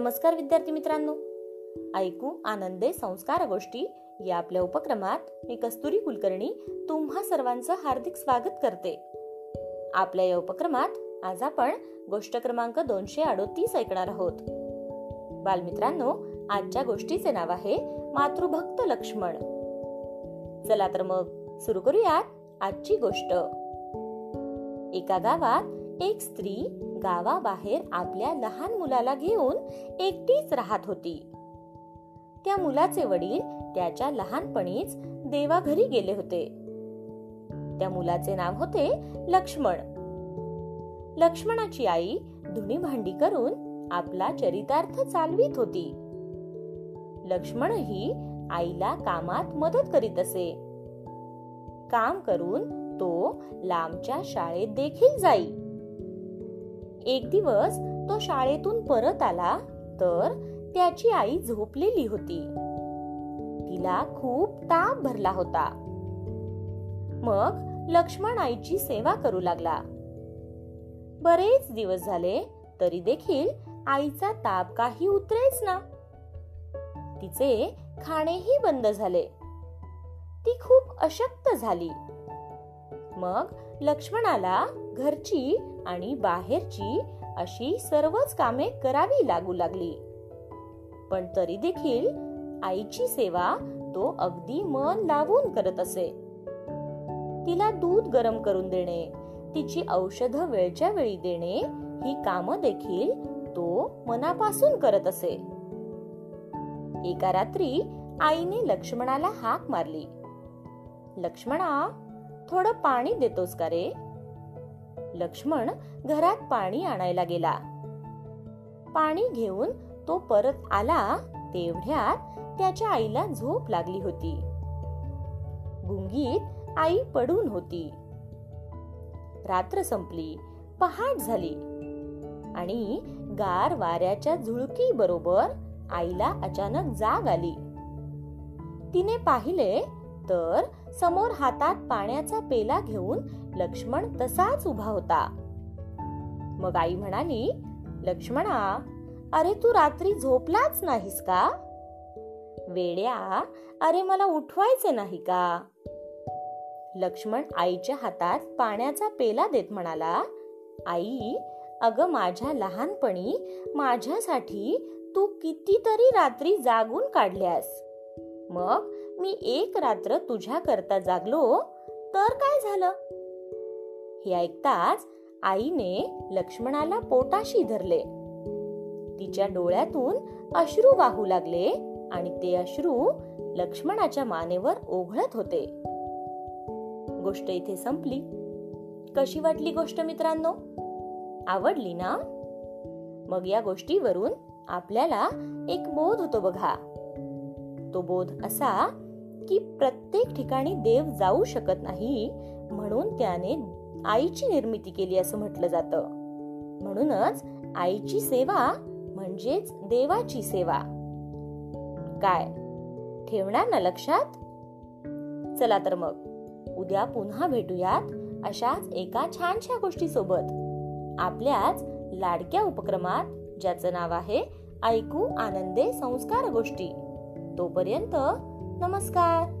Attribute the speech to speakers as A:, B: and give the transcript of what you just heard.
A: नमस्कार विद्यार्थी मित्रांनो. ऐकू आनंदे संस्कार गोष्टी या आपल्या उपक्रमात मी कस्तुरी कुलकर्णी तुम्हा सर्वांचं हार्दिक स्वागत करते. आपल्या या उपक्रमात आज आपण गोष्ट क्रमांक दोनशे अडोतीस ऐकणार आहोत. बालमित्रांनो आजच्या गोष्टीचे नाव आहे मातृभक्त लक्ष्मण. चला तर मग सुरू करूयात आजची गोष्ट. एका गावात एक स्त्री गावाबाहेर आपल्या लहान मुलाला घेऊन एकटीच राहत होती. त्या मुलाचे वडील त्याच्या लहानपणीच देवाघरी गेले होते. त्या मुलाचे नाव होते लक्ष्मण. लक्ष्मणाची आई धुणी भांडी करून आपला चरितार्थ चालवीत होती. लक्ष्मणही आईला कामात मदत करीत असे. काम करून तो लांबच्या शाळेत देखील जाई. एक दिवस तो शाळेतून परत आला तर त्याची आई झोपलेली होती. तिला खूप ताप भरला होता. मग लक्ष्मण आईची सेवा करू लागला. बरेच दिवस झाले तरी देखील आईचा ताप काही उतरेच ना. तिचे खाणेही बंद झाले. ती खूप अशक्त झाली. मग लक्ष्मणाला घरची आणि बाहेरची अशी सर्वच कामे करावी लागू लागली. पण तरी देखील आईची सेवा तो अगदी मन लावून करत असे. तिला दूध गरम करून देणे तिची औषध वेळच्या वेळी देणे ही काम देखील तो मनापासून करत असे. एका रात्री आईने लक्ष्मणाला हाक मारली. लक्ष्मणा थोडं पाणी देतोस का रे? लक्ष्मण घरात पाणी आणायला गेला. पाणी घेऊन तो परत आला तेवढ्यात त्याच्या आईला झोप लागली होती. गुंगीत आई पडून होती. रात्र संपली पहाट झाली आणि गार वाऱ्याच्या झुळकी बरोबर आईला अचानक जाग आली. तिने पाहिले तर समोर हातात पाण्याचा पेला घेऊन लक्ष्मण तसाच उभा होता. मग आई म्हणाली लक्ष्मणा अरे तू रात्री झोपलाच नाहीस का? वेड्या अरे मला उठवायचे नाही का? लक्ष्मण आईच्या हातात पाण्याचा पेला देत म्हणाला आई अग माझ्या लहानपणी माझ्यासाठी तू कितीतरी रात्री जागून काढल्यास. मग मी एक रात्र तुझ्या करता जागलो तर काय झालं? हे ऐकताच आईने लक्ष्मणाला पोटाशी धरले. तिच्या डोळ्यातून अश्रू वाहू लागले आणि ते अश्रू लक्ष्मणाच्या मानेवर ओघळत होते. गोष्ट इथे संपली. कशी वाटली गोष्ट मित्रांनो? आवडली ना? मग या गोष्टीवरून आपल्याला एक बोध होतो बघा. तो बोध असा की प्रत्येक ठिकाणी देव जाऊ शकत नाही म्हणून त्याने आईची निर्मिती केली असं म्हटलं जातं. म्हणूनच आईची सेवा म्हणजेच देवाची सेवा. काय? ठेवणार ना लक्षात? चला तर मग. उद्या पुन्हा भेटूयात अशाच एका छानशा गोष्टी सोबत आपल्याच लाडक्या उपक्रमात ज्याचं नाव आहे ऐकू आनंदे संस्कार गोष्टी. तोपर्यंत नमस्कार